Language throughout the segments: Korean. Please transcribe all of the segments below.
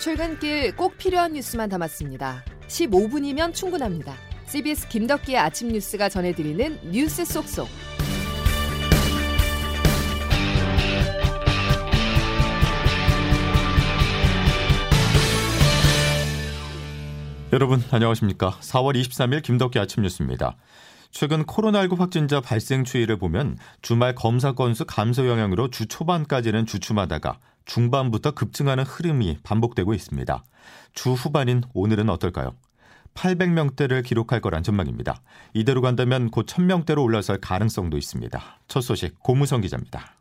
출근길 꼭 필요한 뉴스만 담았습니다. 15분이면 충분합니다. CBS 김덕기의 아침 뉴스가 전해드리는 뉴스 속속. 여러분 안녕하십니까? 4월 23일 김덕기 아침 뉴스입니다. 최근 코로나19 확진자 발생 추이를 보면 주말 검사 건수 감소 영향으로 주 초반까지는 주춤하다가 중반부터 급증하는 흐름이 반복되고 있습니다. 주 후반인 오늘은 어떨까요? 800명대를 기록할 거란 전망입니다. 이대로 간다면 곧 1000명대로 올라설 가능성도 있습니다. 첫 소식 고무성 기자입니다.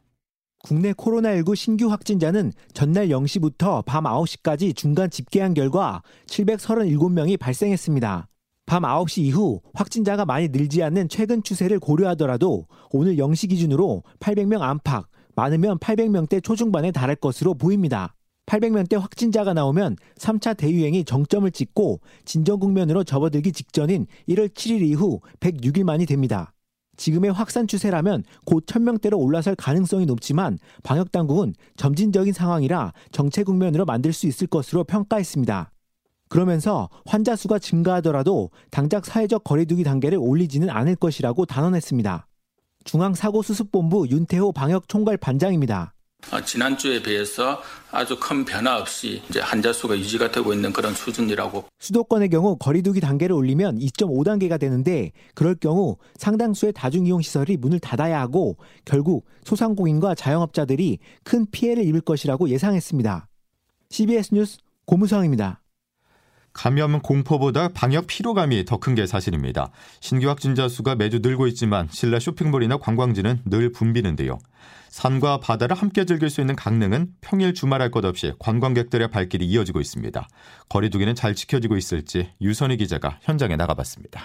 국내 코로나19 신규 확진자는 전날 0시부터 밤 9시까지 중간 집계한 결과 737명이 발생했습니다. 밤 9시 이후 확진자가 많이 늘지 않는 최근 추세를 고려하더라도 오늘 0시 기준으로 800명 안팎, 많으면 800명대 초중반에 달할 것으로 보입니다. 800명대 확진자가 나오면 3차 대유행이 정점을 찍고 진정 국면으로 접어들기 직전인 1월 7일 이후 106일 만이 됩니다. 지금의 확산 추세라면 곧 1000명대로 올라설 가능성이 높지만 방역당국은 점진적인 상황이라 정체 국면으로 만들 수 있을 것으로 평가했습니다. 그러면서 환자 수가 증가하더라도 당장 사회적 거리두기 단계를 올리지는 않을 것이라고 단언했습니다. 중앙사고수습본부 윤태호 방역총괄 반장입니다. 아, 지난주에 비해서 아주 큰 변화 없이 이제 환자 수가 유지가 되고 있는 그런 수준이라고. 수도권의 경우 거리두기 단계를 올리면 2.5단계가 되는데 그럴 경우 상당수의 다중이용 시설이 문을 닫아야 하고 결국 소상공인과 자영업자들이 큰 피해를 입을 것이라고 예상했습니다. CBS 뉴스 고무성입니다. 감염 공포보다 방역 피로감이 더 큰 게 사실입니다. 신규 확진자 수가 매주 늘고 있지만 실내 쇼핑몰이나 관광지는 늘 붐비는데요. 산과 바다를 함께 즐길 수 있는 강릉은 평일 주말할 것 없이 관광객들의 발길이 이어지고 있습니다. 거리두기는 잘 지켜지고 있을지 유선희 기자가 현장에 나가봤습니다.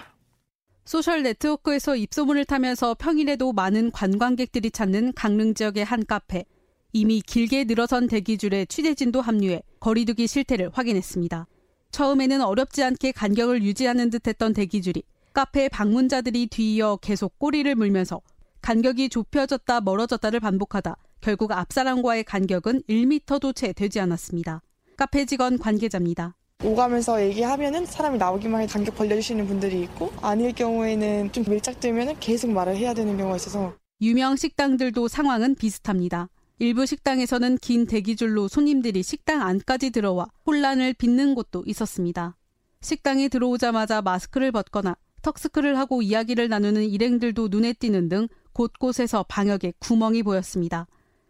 소셜 네트워크에서 입소문을 타면서 평일에도 많은 관광객들이 찾는 강릉 지역의 한 카페. 이미 길게 늘어선 대기줄에 취재진도 합류해 거리두기 실태를 확인했습니다. 처음에는 어렵지 않게 간격을 유지하는 듯했던 대기줄이 카페 방문자들이 뒤이어 계속 꼬리를 물면서 간격이 좁혀졌다 멀어졌다를 반복하다 결국 앞사람과의 간격은 1미터도 채 되지 않았습니다. 카페 직원 관계자입니다. 오가면서 얘기하면은 사람이 나오기만 해 간격 벌려주시는 분들이 있고 아닐 경우에는 좀 밀착되면은 계속 말을 해야 되는 경우가 있어서 유명 식당들도 상황은 비슷합니다. 일부 식당에서는 긴 대기줄로 손님들이 식당 안까지 들어와 혼란을 빚는 곳도 있었습니다. 식당에 들어오자마자 마스크를 벗거나 턱스크를 하고 이야기를 나누는 일행들도 눈에 띄는 등 곳곳에서 방역에 구멍이 보였습니다.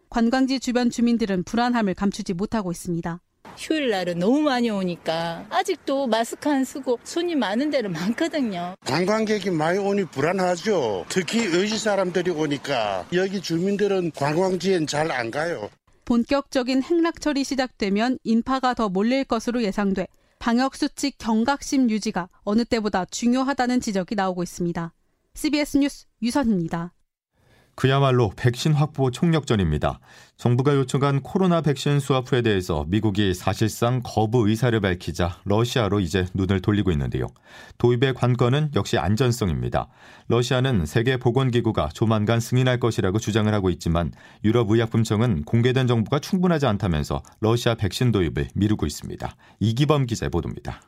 관광지 주변 주민들은 불안함을 감추지 못하고 있습니다. 휴일 날은 너무 많이 오니까 아직도 마스크 안 쓰고 손이 많은 데는 많거든요. 관광객이 많이 오니 불안하죠. 특히 의지 사람들이 오니까 여기 주민들은 관광지엔 잘 안 가요. 본격적인 행락철이 시작되면 인파가 더 몰릴 것으로 예상돼 방역수칙 경각심 유지가 어느 때보다 중요하다는 지적이 나오고 있습니다. CBS 뉴스 유선입니다. 그야말로 백신 확보 총력전입니다. 정부가 요청한 코로나 백신 수화프에 대해서 미국이 사실상 거부 의사를 밝히자 러시아로 이제 눈을 돌리고 있는데요. 도입의 관건은 역시 안전성입니다. 러시아는 세계보건기구가 조만간 승인할 것이라고 주장을 하고 있지만 유럽의약품청은 공개된 정보가 충분하지 않다면서 러시아 백신 도입을 미루고 있습니다. 이기범 기자의 보도입니다.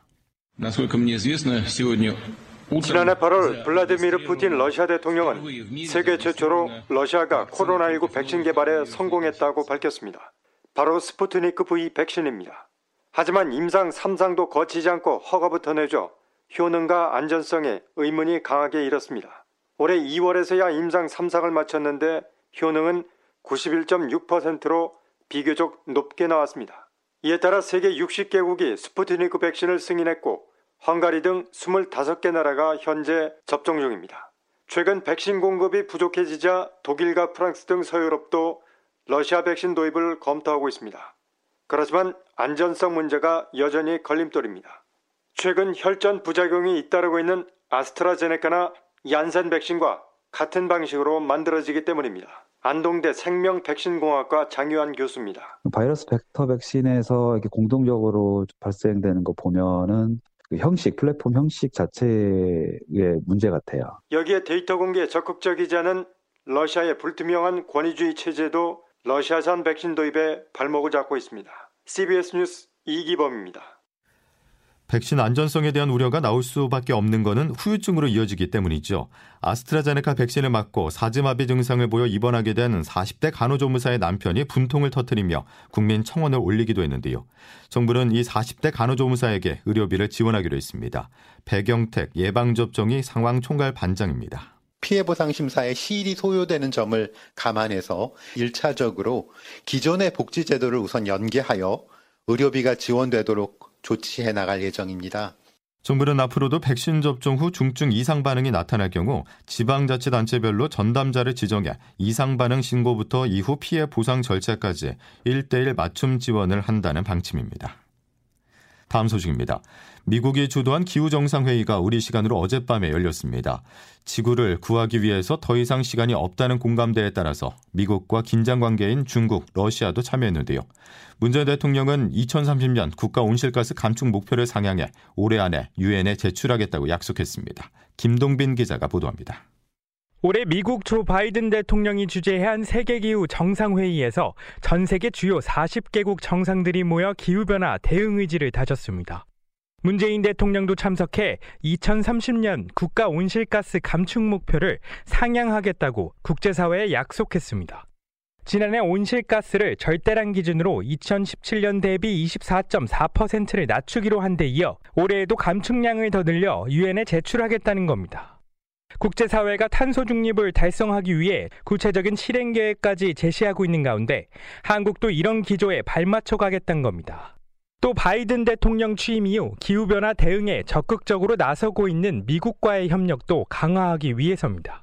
지난해 8월 블라디미르 푸틴 러시아 대통령은 세계 최초로 러시아가 코로나19 백신 개발에 성공했다고 밝혔습니다. 바로 스푸트니크 V 백신입니다. 하지만 임상 3상도 거치지 않고 허가부터 내줘 효능과 안전성에 의문이 강하게 일었습니다. 올해 2월에서야 임상 3상을 마쳤는데 효능은 91.6%로 비교적 높게 나왔습니다. 이에 따라 세계 60개국이 스푸트니크 백신을 승인했고 헝가리 등 25개 나라가 현재 접종 중입니다. 최근 백신 공급이 부족해지자 독일과 프랑스 등 서유럽도 러시아 백신 도입을 검토하고 있습니다. 그렇지만 안전성 문제가 여전히 걸림돌입니다. 최근 혈전 부작용이 잇따르고 있는 아스트라제네카나 얀센 백신과 같은 방식으로 만들어지기 때문입니다. 안동대 생명백신공학과 장유한 교수입니다. 바이러스 벡터 백신에서 이렇게 공동적으로 발생되는 거 보면은 그 형식, 플랫폼 형식 자체의 문제 같아요. 여기에 데이터 공개에 적극적이지 않은 러시아의 불투명한 권위주의 체제도 러시아산 백신 도입에 발목을 잡고 있습니다. CBS 뉴스 이기범입니다. 백신 안전성에 대한 우려가 나올 수밖에 없는 것은 후유증으로 이어지기 때문이죠. 아스트라제네카 백신을 맞고 사지마비 증상을 보여 입원하게 된 40대 간호조무사의 남편이 분통을 터뜨리며 국민 청원을 올리기도 했는데요. 정부는 이 40대 간호조무사에게 의료비를 지원하기로 했습니다. 배경택 예방접종이 상황 총괄 반장입니다. 피해 보상 심사에 시일이 소요되는 점을 감안해서 1차적으로 기존의 복지 제도를 우선 연계하여 의료비가 지원되도록 조치해 나갈 예정입니다. 정부는 앞으로도 백신 접종 후 중증 이상 반응이 나타날 경우 지방자치단체별로 전담자를 지정해 이상 반응 신고부터 이후 피해 보상 절차까지 1대1 맞춤 지원을 한다는 방침입니다. 다음 소식입니다. 미국이 주도한 기후정상회의가 우리 시간으로 어젯밤에 열렸습니다. 지구를 구하기 위해서 더 이상 시간이 없다는 공감대에 따라서 미국과 긴장 관계인 중국, 러시아도 참여했는데요. 문재인 대통령은 2030년 국가 온실가스 감축 목표를 상향해 올해 안에 유엔에 제출하겠다고 약속했습니다. 김동빈 기자가 보도합니다. 올해 미국 조 바이든 대통령이 주재한 세계기후 정상회의에서 전 세계 주요 40개국 정상들이 모여 기후변화 대응 의지를 다졌습니다. 문재인 대통령도 참석해 2030년 국가 온실가스 감축 목표를 상향하겠다고 국제사회에 약속했습니다. 지난해 온실가스를 절대량 기준으로 2017년 대비 24.4%를 낮추기로 한 데 이어 올해에도 감축량을 더 늘려 유엔에 제출하겠다는 겁니다. 국제사회가 탄소 중립을 달성하기 위해 구체적인 실행 계획까지 제시하고 있는 가운데 한국도 이런 기조에 발맞춰 가겠다는 겁니다. 또 바이든 대통령 취임 이후 기후변화 대응에 적극적으로 나서고 있는 미국과의 협력도 강화하기 위해서입니다.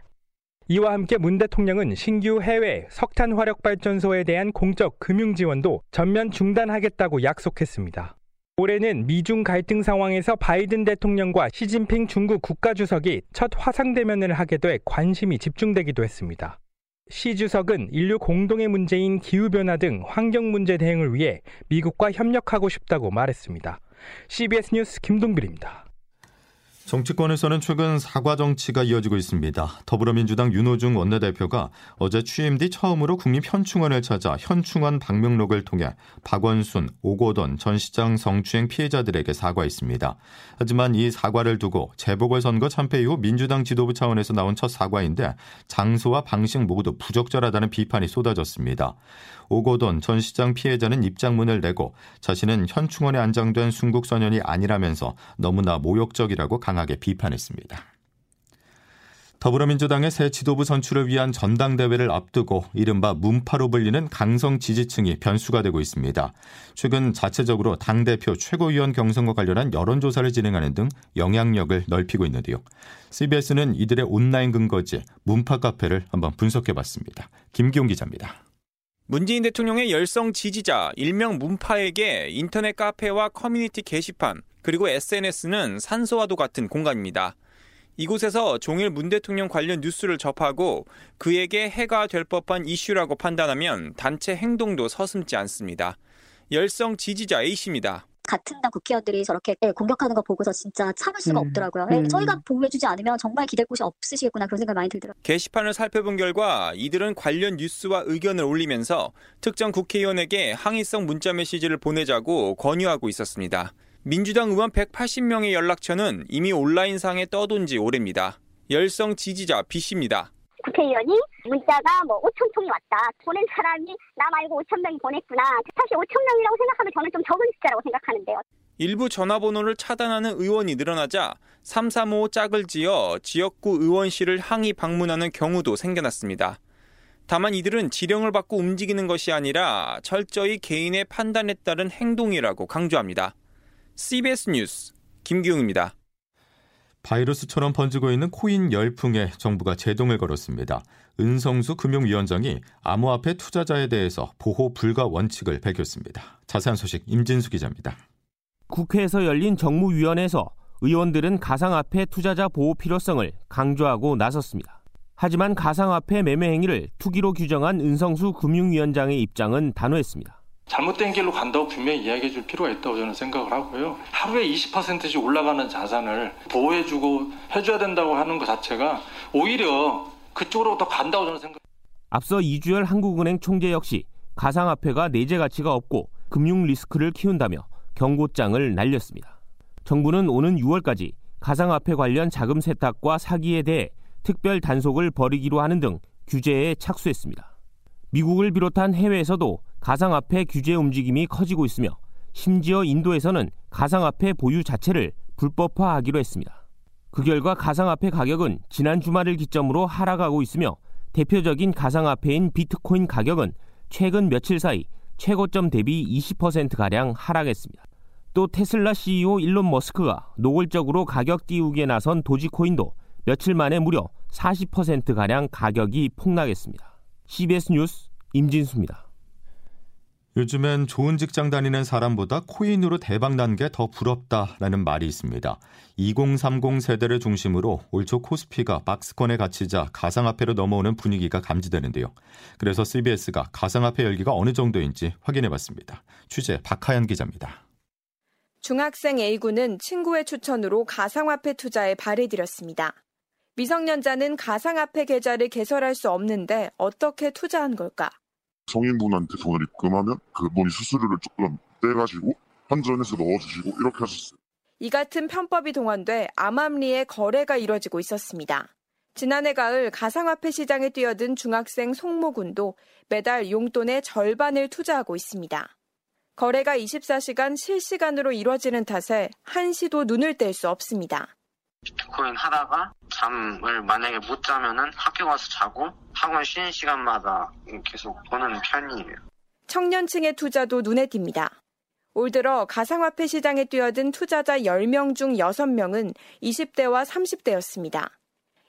이와 함께 문 대통령은 신규 해외 석탄 화력 발전소에 대한 공적 금융 지원도 전면 중단하겠다고 약속했습니다. 올해는 미중 갈등 상황에서 바이든 대통령과 시진핑 중국 국가주석이 첫 화상대면을 하게 돼 관심이 집중되기도 했습니다. 시 주석은 인류 공동의 문제인 기후변화 등 환경 문제 대응을 위해 미국과 협력하고 싶다고 말했습니다. CBS 뉴스 김동bil입니다. 정치권에서는 최근 사과 정치가 이어지고 있습니다. 더불어민주당 윤호중 원내대표가 어제 취임 뒤 처음으로 국립현충원을 찾아 현충원 방명록을 통해 박원순, 오고돈 전 시장 성추행 피해자들에게 사과했습니다. 하지만 이 사과를 두고 재보궐선거 참패 이후 민주당 지도부 차원에서 나온 첫 사과인데 장소와 방식 모두 부적절하다는 비판이 쏟아졌습니다. 오고돈 전 시장 피해자는 입장문을 내고 자신은 현충원에 안장된 순국 소년이 아니라면서 너무나 모욕적이라고 강 하게 비판했습니다. 더불어민주당의 새 지도부 선출을 위한 전당대회를 앞두고 이른바 문파로 불리는 강성 지지층이 변수가 되고 있습니다. 최근 자체적으로 당대표 최고위원 경선과 관련한 여론조사를 진행하는 등 영향력을 넓히고 있는데요. CBS는 이들의 온라인 근거지 문파 카페를 한번 분석해봤습니다. 김기용 기자입니다. 문재인 대통령의 열성 지지자 일명 문파에게 인터넷 카페와 커뮤니티 게시판 그리고 SNS는 산소와도 같은 공간입니다. 이곳에서 종일 문 대통령 관련 뉴스를 접하고 그에게 해가 될 법한 이슈라고 판단하면 단체 행동도 서슴지 않습니다. 열성 지지자 A씨입니다. 같은 당 국회의원들이 저렇게 예, 공격하는 거 보고서 진짜 참을 수가 음. 없더라고요. 예, 음. 저희가 보호해주지 않으면 정말 기댈 곳이 없으시겠구나 그런 생각 많이 들더라고요. 게시판을 살펴본 결과 이들은 관련 뉴스와 의견을 올리면서 특정 국회의원에게 항의성 문자 메시지를 보내자고 권유하고 있었습니다. 민주당 의원 180명의 연락처는 이미 온라인상에 떠돈 지 오래입니다. 열성 지지자 B씨입니다. 국회의원이 문자가 뭐 5천 통이 왔다. 보낸 사람이 나 말고 5천 명이 보냈구나. 사실 5천 명이라고 생각하면 저는 좀 적은 숫자라고 생각하는데요. 일부 전화번호를 차단하는 의원이 늘어나자 335 짝을 지어 지역구 의원실을 항의 방문하는 경우도 생겨났습니다. 다만 이들은 지령을 받고 움직이는 것이 아니라 철저히 개인의 판단에 따른 행동이라고 강조합니다. CBS 뉴스 김기웅입니다. 바이러스처럼 번지고 있는 코인 열풍에 정부가 제동을 걸었습니다. 은성수 금융위원장이 암호화폐 투자자에 대해서 보호 불가 원칙을 밝혔습니다. 자세한 소식 임진수 기자입니다. 국회에서 열린 정무위원회에서 의원들은 가상화폐 투자자 보호 필요성을 강조하고 나섰습니다. 하지만 가상화폐 매매 행위를 투기로 규정한 은성수 금융위원장의 입장은 단호했습니다. 잘못된 길로 간다고 분명히 이야기해 줄 필요가 있다고 저는 생각을 하고요. 하루에 20%씩 올라가는 자산을 보호해 주고 해줘야 된다고 하는 것 자체가 오히려 그쪽으로 더 간다고 저는 생각. 앞서 이주열 한국은행 총재 역시 가상화폐가 내재 가치가 없고 금융 리스크를 키운다며 경고장을 날렸습니다. 정부는 오는 6월까지 가상화폐 관련 자금 세탁과 사기에 대해 특별 단속을 벌이기로 하는 등 규제에 착수했습니다. 미국을 비롯한 해외에서도 가상화폐 규제 움직임이 커지고 있으며 심지어 인도에서는 가상화폐 보유 자체를 불법화하기로 했습니다. 그 결과 가상화폐 가격은 지난 주말을 기점으로 하락하고 있으며 대표적인 가상화폐인 비트코인 가격은 최근 며칠 사이 최고점 대비 20%가량 하락했습니다. 또 테슬라 CEO 일론 머스크가 노골적으로 가격 띄우기에 나선 도지코인도 며칠 만에 무려 40%가량 가격이 폭락했습니다. CBS 뉴스 임진수입니다. 요즘엔 좋은 직장 다니는 사람보다 코인으로 대박 난 게 더 부럽다라는 말이 있습니다. 2030 세대를 중심으로 올 초 코스피가 박스권에 갇히자 가상화폐로 넘어오는 분위기가 감지되는데요. 그래서 CBS가 가상화폐 열기가 어느 정도인지 확인해 봤습니다. 취재 박하연 기자입니다. 중학생 A군은 친구의 추천으로 가상화폐 투자에 발을 들였습니다. 미성년자는 가상화폐 계좌를 개설할 수 없는데 어떻게 투자한 걸까? 성인분한테 돈을 입금하면 그 분이 수수료를 조금 떼가지고 환전해서 넣어주시고 이렇게 하셨어요. 이 같은 편법이 동원돼 암암리에 거래가 이뤄지고 있었습니다. 지난해 가을 가상화폐 시장에 뛰어든 중학생 송모 군도 매달 용돈의 절반을 투자하고 있습니다. 거래가 24시간 실시간으로 이뤄지는 탓에 한시도 눈을 뗄 수 없습니다. 비트코인 하다가 잠을 만약에 못 자면은 학교 가서 자고 학원 쉬는 시간마다 계속 보는 편이에요. 청년층의 투자도 눈에 띕니다. 올 들어 가상화폐 시장에 뛰어든 투자자 10명 중 6명은 20대와 30대였습니다.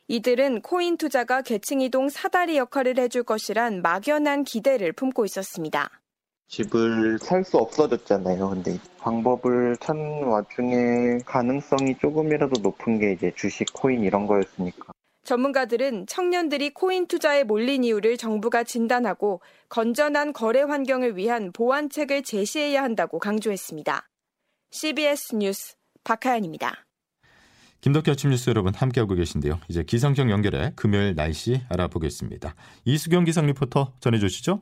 이들은 코인 투자가 계층 이동 사다리 역할을 해줄 것이란 막연한 기대를 품고 있었습니다. 집을 살 수 없어졌잖아요. 근데 방법을 찾는 와중에 가능성이 조금이라도 높은 게 이제 주식, 코인 이런 거였으니까. 전문가들은 청년들이 코인 투자에 몰린 이유를 정부가 진단하고 건전한 거래 환경을 위한 보완책을 제시해야 한다고 강조했습니다. CBS 뉴스 박하연입니다. 김덕기 아침 뉴스 여러분 함께하고 계신데요. 이제 기상청 연결해 금요일 날씨 알아보겠습니다. 이수경 기상 리포터 전해주시죠.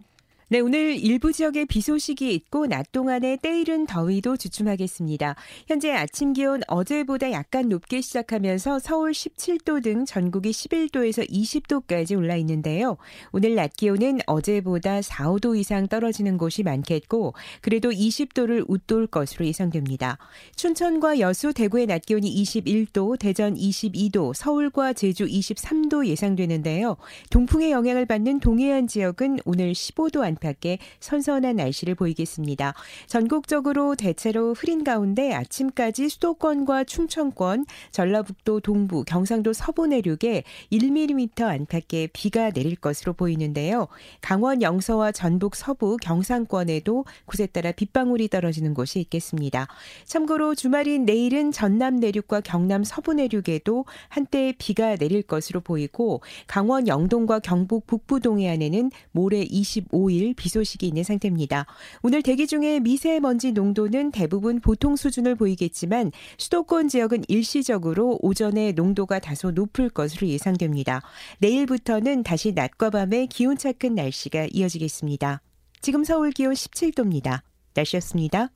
네, 오늘 일부 지역에 비 소식이 있고 낮 동안에 때이른 더위도 주춤하겠습니다. 현재 아침 기온 어제보다 약간 높게 시작하면서 서울 17도 등 전국이 11도에서 20도까지 올라 있는데요. 오늘 낮 기온은 어제보다 4, 5도 이상 떨어지는 곳이 많겠고 그래도 20도를 웃돌 것으로 예상됩니다. 춘천과 여수, 대구의 낮 기온이 21도, 대전 22도, 서울과 제주 23도 예상되는데요. 동풍의 영향을 받는 동해안 지역은 오늘 15도 안 안팎의 선선한 날씨를 보이겠습니다. 전국적으로 대체로 흐린 가운데 아침까지 수도권과 충청권, 전라북도 동부, 경상도 서부 내륙에 1mm 안팎의 비가 내릴 것으로 보이는데요. 강원 영서와 전북 서부, 경상권에도 곳에 따라 빗방울이 떨어지는 곳이 있겠습니다. 참고로 주말인 내일은 전남 내륙과 경남 서부 내륙에도 한때 비가 내릴 것으로 보이고 강원 영동과 경북 북부 동해안에는 모레 25일 비 소식이 있는 상태입니다. 오늘 대기 중에 미세먼지 농도는 대부분 보통 수준을 보이겠지만 수도권 지역은 일시적으로 오전에 농도가 다소 높을 것으로 예상됩니다. 내일부터는 다시 낮과 밤에 기온차 큰 날씨가 이어지겠습니다. 지금 서울 기온 17도입니다. 날씨였습니다.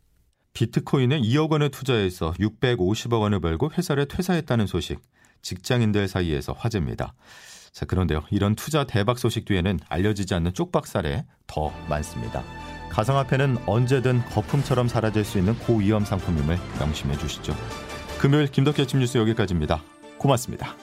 비트코인에 2억 원을 투자해서 650억 원을 벌고 회사를 퇴사했다는 소식 직장인들 사이에서 화제입니다. 자, 그런데요. 이런 투자 대박 소식 뒤에는 알려지지 않는 쪽박 사례 더 많습니다. 가상화폐는 언제든 거품처럼 사라질 수 있는 고위험 상품임을 명심해 주시죠. 금요일 김덕기 아침 뉴스 여기까지입니다. 고맙습니다.